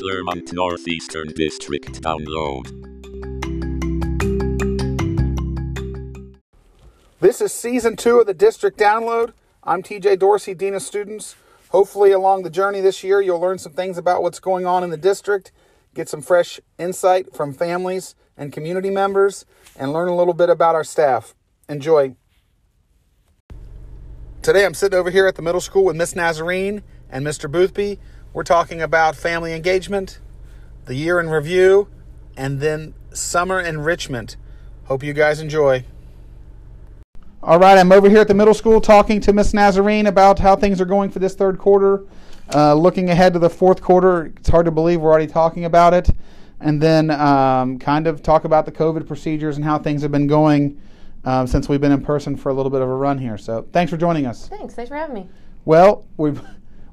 Clermont Northeastern District download. This is season two of the district download. I'm TJ Dorsey, Dean of Students. Hopefully, along the journey this year, you'll learn some things about what's going on in the district, get some fresh insight from families and community members, and learn a little bit about our staff. Enjoy. Today, I'm sitting over here at the middle school with Miss Nazarene and Mr. Boothby. We're talking about family engagement, the year in review, and then summer enrichment. Hope you guys enjoy. All right, I'm over here at the middle school talking to Miss Nazarene about how things are going for this third quarter. Uh, looking ahead to the fourth quarter, it's hard to believe we're already talking about it. And then um, kind of talk about the COVID procedures and how things have been going um, since we've been in person for a little bit of a run here. So thanks for joining us. Thanks. Thanks for having me. Well, we've,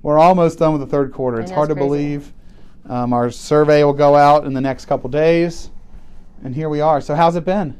we're almost done with the third quarter. It's hard to crazy. believe. Um, our survey will go out in the next couple days. And here we are. So, how's it been?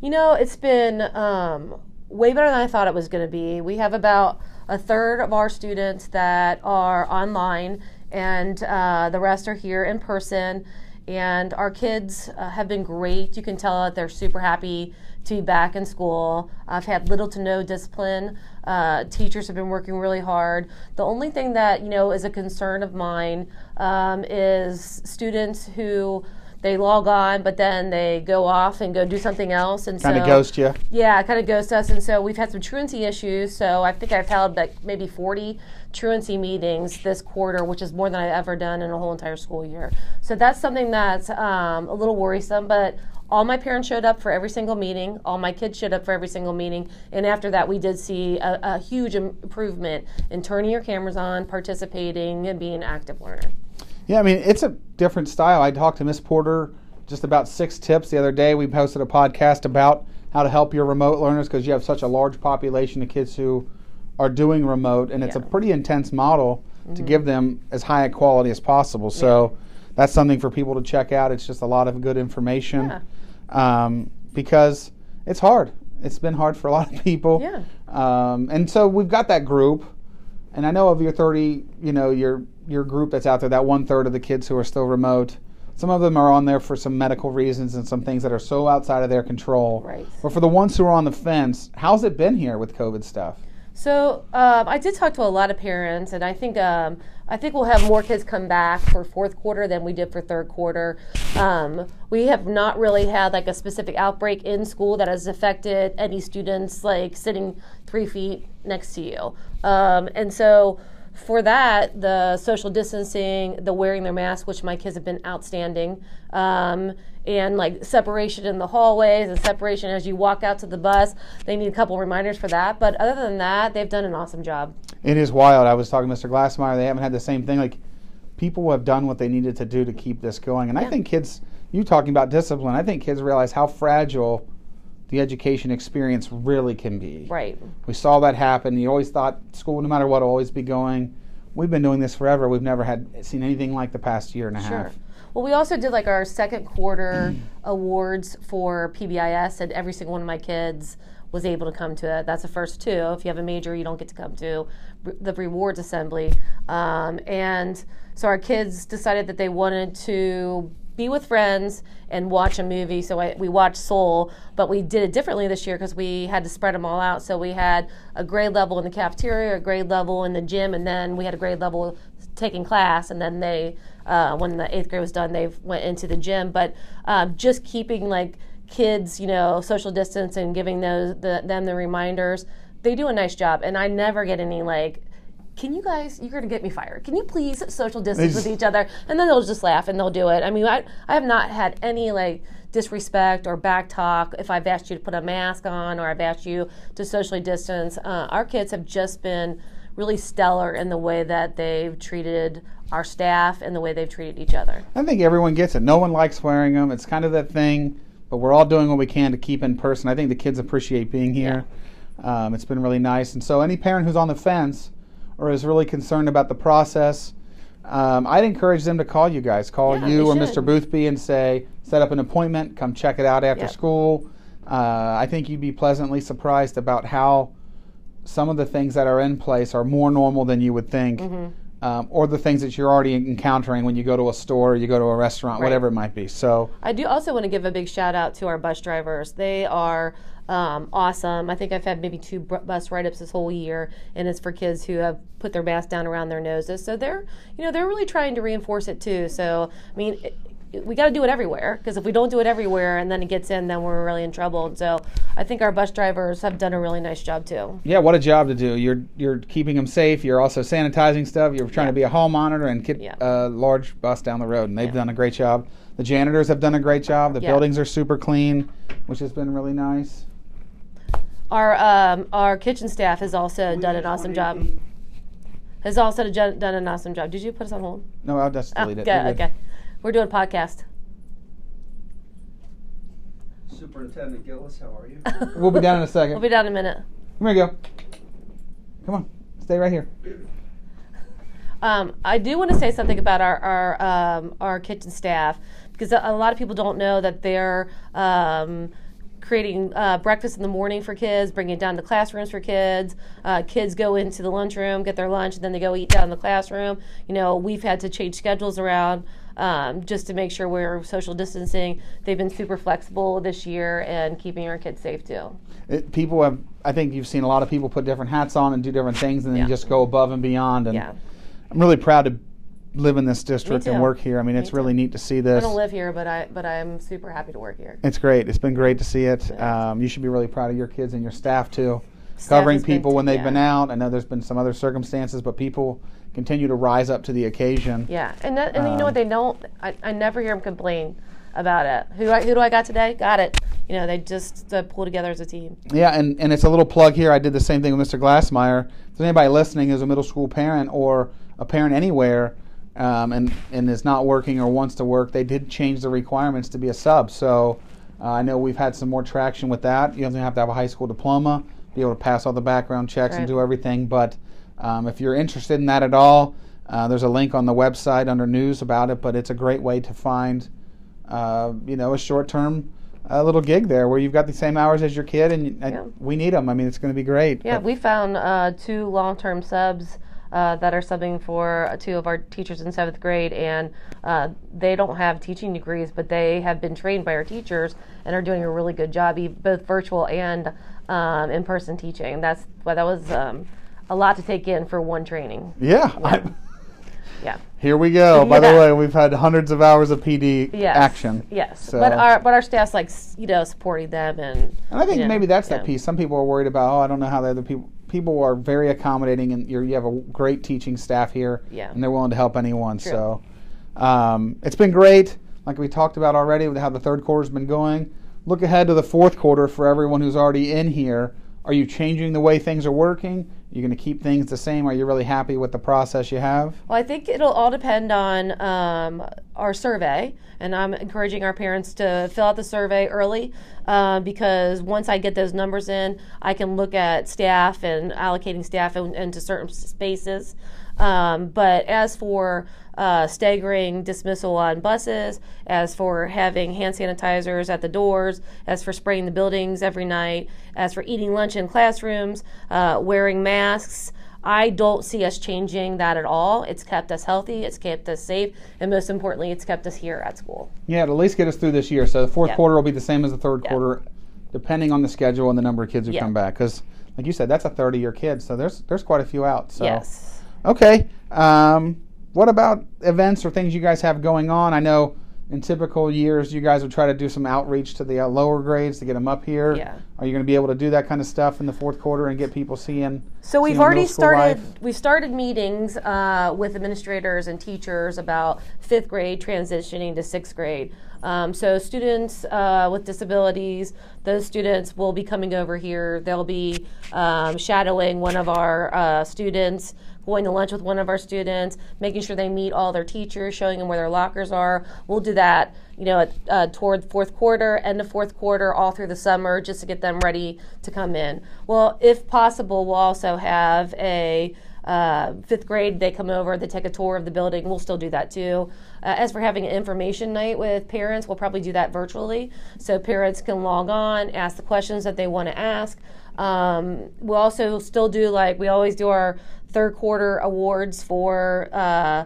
You know, it's been um, way better than I thought it was going to be. We have about a third of our students that are online, and uh, the rest are here in person. And our kids uh, have been great. You can tell that they're super happy to be back in school. I've had little to no discipline. Uh, teachers have been working really hard. The only thing that you know is a concern of mine um, is students who they log on, but then they go off and go do something else, and Kind so of ghost you. yeah, kind of ghosts us, and so we've had some truancy issues. So I think I've held like maybe 40 truancy meetings this quarter, which is more than I've ever done in a whole entire school year. So that's something that's um, a little worrisome, but. All my parents showed up for every single meeting. All my kids showed up for every single meeting. And after that, we did see a, a huge improvement in turning your cameras on, participating, and being an active learner. Yeah, I mean, it's a different style. I talked to Miss Porter just about six tips the other day. We posted a podcast about how to help your remote learners because you have such a large population of kids who are doing remote, and it's a pretty intense model to give them as high a quality as possible. So that's something for people to check out. It's just a lot of good information um, because it's hard. It's been hard for a lot of people. Yeah. Um, and so we've got that group, and I know of your 30, you know, your your group that's out there, that one third of the kids who are still remote. Some of them are on there for some medical reasons and some things that are so outside of their control. Right. But for the ones who are on the fence, how's it been here with COVID stuff? So um, I did talk to a lot of parents, and I think um, I think we'll have more kids come back for fourth quarter than we did for third quarter. Um, we have not really had like a specific outbreak in school that has affected any students like sitting three feet next to you, um, and so. For that, the social distancing, the wearing their mask, which my kids have been outstanding, um, and like separation in the hallways and separation as you walk out to the bus. They need a couple reminders for that. But other than that, they've done an awesome job. It is wild. I was talking to Mr. Glassmeyer. They haven't had the same thing. Like, people have done what they needed to do to keep this going. And I think kids, you talking about discipline, I think kids realize how fragile the education experience really can be. Right. We saw that happen. You always thought school, no matter what, will always be going. We've been doing this forever. We've never had seen anything like the past year and a Sure. half. Well, we also did like our second quarter awards for PBIS, and every single one of my kids was able to come to it. That's the first two. If you have a major, you don't get to come to the rewards assembly. Um, and so our kids decided that they wanted to be with friends and watch a movie. So I, we watched Soul, but we did it differently this year because we had to spread them all out. So we had a grade level in the cafeteria, a grade level in the gym, and then we had a grade level taking class. And then they, uh, when the eighth grade was done, they went into the gym. But um, just keeping like kids, you know, social distance and giving those the, them the reminders, they do a nice job. And I never get any like can you guys you're going to get me fired can you please social distance with each other and then they'll just laugh and they'll do it i mean i, I have not had any like disrespect or back talk if i've asked you to put a mask on or i've asked you to socially distance uh, our kids have just been really stellar in the way that they've treated our staff and the way they've treated each other I think everyone gets it. No one likes wearing them. It's kind of that thing, but we're all doing what we can to keep in person. I think the kids appreciate being here. Um, it's been really nice. And so, any parent who's on the fence or is really concerned about the process, um, I'd encourage them to call you guys. Call Yeah, you or should. Mr. Boothby and say, set up an appointment, come check it out after Yep. school. Uh, I think you'd be pleasantly surprised about how some of the things that are in place are more normal than you would think. Mm-hmm. um, or the things that you're already encountering when you go to a store, you go to a restaurant, Right. whatever it might be. So I do also want to give a big shout out to our bus drivers. They are um, awesome. I think I've had maybe two bus write ups this whole year, and it's for kids who have put their mask down around their noses. So they're, you know, they're really trying to reinforce it too. So I mean. It, we got to do it everywhere because if we don't do it everywhere and then it gets in, then we're really in trouble. And so I think our bus drivers have done a really nice job too. yeah, what a job to do. You're you're keeping them safe. You're also sanitizing stuff. You're trying to be a hall monitor and get Yeah. a large bus down the road, and they've done a great job. The janitors have done a great job. The Yeah. buildings are super clean, which has been really nice. Our um, our kitchen staff has also done an awesome job. Has also done done an awesome job. Did you put us on hold? No, I'll just Oh, delete it. good, You're okay. We're doing a podcast. Superintendent Gillis, how are you? We'll be down in a 2nd We'll be down in a minute. Come here, go. Come on, stay right here. Um, I do want to say something about our our, um, our kitchen staff because a, a lot of people don't know that they're um, creating uh, breakfast in the morning for kids, bringing it down to classrooms for kids. Uh, kids go into the lunchroom, get their lunch, and then they go eat down in the classroom. You know, we've had to change schedules around. Um, just to make sure we're social distancing, they've been super flexible this year and keeping our kids safe too. It, people have, I think you've seen a lot of people put different hats on and do different things, and then Yeah. just go above and beyond. And Yeah, I'm really proud to live in this district and work here. I mean, it's too. really neat to see this. I don't live here, but I but I'm super happy to work here. It's great. It's been great to see it. Yeah. Um, you should be really proud of your kids and your staff too. Staff Covering been- people when they've yeah. been out. I know there's been some other circumstances, but people continue to rise up to the occasion. Yeah, and that, and you know Um, what they don't. I, I never hear them complain about it. Who do I, who do I got today? Got it. You know, they just uh, pull together as a team. Yeah, and, and it's a little plug here. I did the same thing with Mr. Glassmeyer. If there's anybody listening who's a middle school parent or a parent anywhere um, and, and is not working or wants to work, they did change the requirements to be a sub. So uh, I know we've had some more traction with that. You don't have to have a high school diploma, be able to pass all the background checks and do everything. But um, if you're interested in that at all, uh, there's a link on the website under news about it. But it's a great way to find, uh, you know, a short-term uh, little gig there where you've got the same hours as your kid, and, and Yeah. we need them. I mean, it's going to be great. Yeah, But- we found uh, two long-term subs uh, that are subbing for two of our teachers in seventh grade, and uh, they don't have teaching degrees, but they have been trained by our teachers and are doing a really good job, both virtual and um, in-person teaching. That's why that was um, a lot to take in for one training. yeah. I- Yeah. here we go. By the way, we've had hundreds of hours of PD Yes. action. Yes. So- But our but our staff's like you know supporting them and. And I think you know, maybe that's yeah. that piece. Some people are worried about, oh, I don't know how the other people. People are very accommodating, and you're, you have a great teaching staff here, Yeah. and they're willing to help anyone. True. So um, it's been great. Like we talked about already, with how the third quarter's been going. Look ahead to the fourth quarter for everyone who's already in here. Are you changing the way things are working? You're you going to keep things the same? Are you really happy with the process you have? Well, I think it'll all depend on um, our survey, and I'm encouraging our parents to fill out the survey early uh, because once I get those numbers in, I can look at staff and allocating staff in, into certain spaces. Um, but as for uh, staggering dismissal on buses, as for having hand sanitizers at the doors, as for spraying the buildings every night, as for eating lunch in classrooms, uh, wearing masks, I don't see us changing that at all. It's kept us healthy, it's kept us safe, and most importantly, it's kept us here at school. Yeah, to at least get us through this year. So the fourth Yeah. quarter will be the same as the third Yeah. quarter, depending on the schedule and the number of kids who Yeah. come back. Because, like you said, that's a 30-year kid, so there's there's quite a few out. So Yes. okay. Um, what about events or things you guys have going on? I know in typical years you guys would try to do some outreach to the uh, lower grades to get them up here. Yeah. Are you going to be able to do that kind of stuff in the fourth quarter and get people seeing? So we've seeing already started. life? We've started meetings uh, with administrators and teachers about fifth grade transitioning to sixth grade. Um, so students uh, with disabilities, those students will be coming over here. They'll be um, shadowing one of our uh, students, going to lunch with one of our students, making sure they meet all their teachers, showing them where their lockers are. We'll do that, you know, at, uh, toward fourth quarter, end of fourth quarter, all through the summer, just to get them ready to come in. Well, if possible, we'll also have a uh, fifth grade, they come over, they take a tour of the building. We'll still do that too. Uh, as for having an information night with parents, we'll probably do that virtually. So parents can log on, ask the questions that they want to ask. Um, we'll also still do, like, we always do our third quarter awards for uh,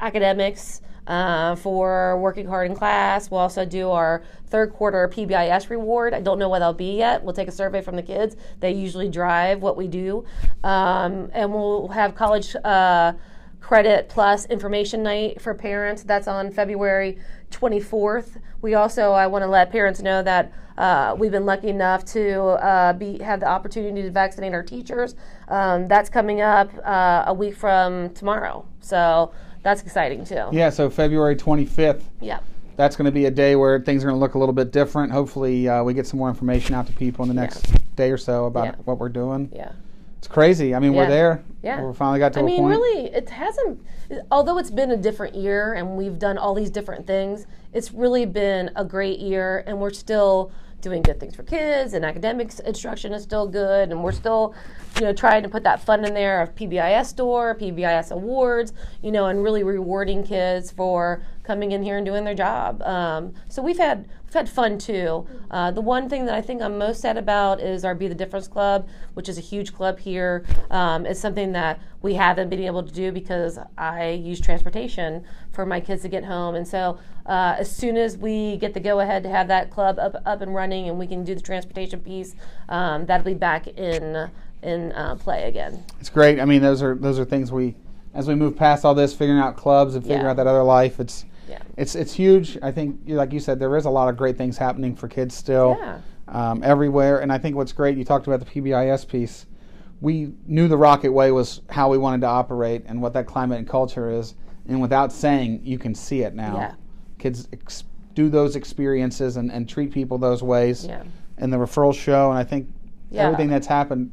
academics. Uh, for working hard in class. We'll also do our third quarter PBIS reward. I don't know what that'll be yet. We'll take a survey from the kids. They usually drive what we do. Um, and we'll have college uh, credit plus information night for parents. That's on February 24th. We also, I want to let parents know that uh, we've been lucky enough to uh, be have the opportunity to vaccinate our teachers. Um, that's coming up uh, a week from tomorrow. So that's exciting too. Yeah, so February 25th. Yeah. That's going to be a day where things are going to look a little bit different. Hopefully, uh, we get some more information out to people in the next day or so about Yeah. what we're doing. Yeah. It's crazy. I mean, we're there. Yeah. We finally got to I a mean, point. really, it hasn't. Although it's been a different year and we've done all these different things, it's really been a great year, and we're still doing good things for kids, and academics instruction is still good, and we're still, you know, trying to put that fun in there of PBIS store, PBIS awards, you know, and really rewarding kids for coming in here and doing their job. Um, so we've had we've had fun too. Uh, the one thing that I think I'm most sad about is our Be the Difference Club, which is a huge club here. Um, it's something that we haven't been able to do because I use transportation for my kids to get home, and so uh, as soon as we get the go ahead to have that club up up and running, and we can do the transportation piece, um, that'll be back in in uh, play again. It's great. I mean, those are those are things we, as we move past all this, figuring out clubs and figuring Yeah. out that other life. It's Yeah. it's it's huge. I think, like you said, there is a lot of great things happening for kids still Yeah. um, everywhere. And I think what's great, you talked about the PBIS piece. We knew the Rocket Way was how we wanted to operate and what that climate and culture is. And without saying, you can see it now. Yeah. Kids ex- do those experiences and, and treat people those ways. Yeah. And the referral show, and I think everything that's happened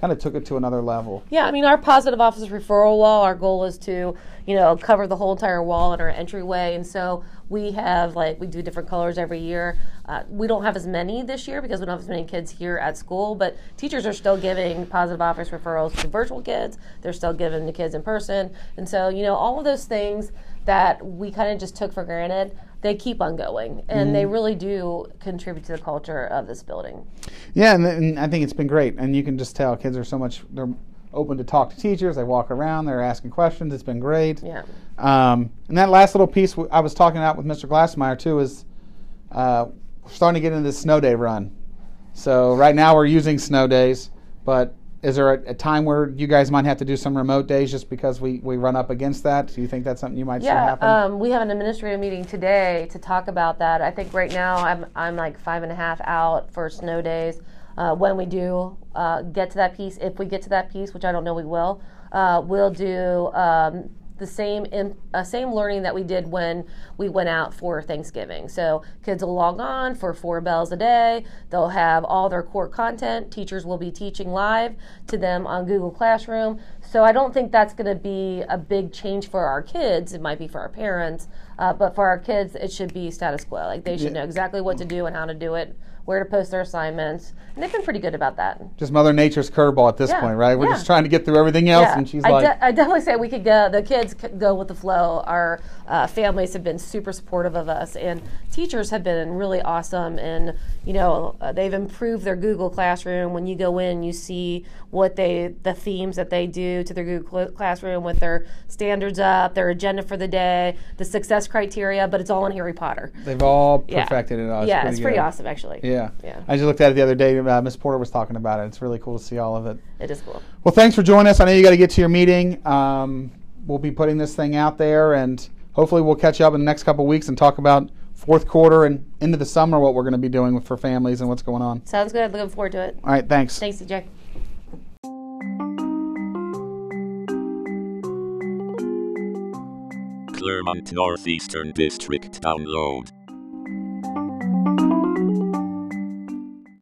kind of took it to another level. Yeah, I mean, our positive office referral wall, our goal is to, you know, cover the whole entire wall in our entryway. And so we have, like, we do different colors every year. Uh, we don't have as many this year because we don't have as many kids here at school, but teachers are still giving positive office referrals to virtual kids. They're still giving to kids in person. And so, you know, all of those things that we kind of just took for granted, they keep on going. And they really do contribute to the culture of this building. Yeah, and, and I think it's been great. And you can just tell kids are so much, they're open to talk to teachers. They walk around, they're asking questions. It's been great. Yeah. Um, and that last little piece w- I was talking about with Mr. Glassmeyer too is uh, we're starting to get into the snow day run. So right now we're using snow days, but is there a, a time where you guys might have to do some remote days just because we, we run up against that? Do you think that's something you might see Yeah, happen? um, we have an administrative meeting today to talk about that. I think right now I'm I'm like five and a half out for snow days. Uh, when we do uh, get to that piece, if we get to that piece, which I don't know we will, uh, we'll do um, the same in, uh, same learning that we did when we went out for Thanksgiving. So kids will log on for four bells a day. They'll have all their core content. Teachers will be teaching live to them on Google Classroom. So I don't think that's going to be a big change for our kids. It might be for our parents, uh, but for our kids, it should be status quo. Like they should know exactly what to do and how to do it, where to post their assignments, and they've been pretty good about that. just Mother Nature's curveball at this Yeah, point, right? We're yeah. just trying to get through everything else, Yeah, and she's I, like, de- I definitely say we could go. The kids could go with the flow. Our uh, families have been super supportive of us, and teachers have been really awesome. And you know, uh, they've improved their Google Classroom. When you go in, you see what they, the themes that they do to their Google Cl- Classroom with their standards up, their agenda for the day, the success criteria. But it's all in Harry Potter. they've all perfected it yeah, it's pretty awesome, actually. Yeah. Yeah. I just looked at it the other day. Uh, Miss Porter was talking about it. It's really cool to see all of it. It is cool. Well, thanks for joining us. I know you got to get to your meeting. Um, we'll be putting this thing out there, and hopefully, we'll catch up in the next couple weeks and talk about fourth quarter and into the summer what we're going to be doing with, for families and what's going on. Sounds good. Looking forward to it. All right, thanks. Thanks, TJ. Clermont Northeastern District download.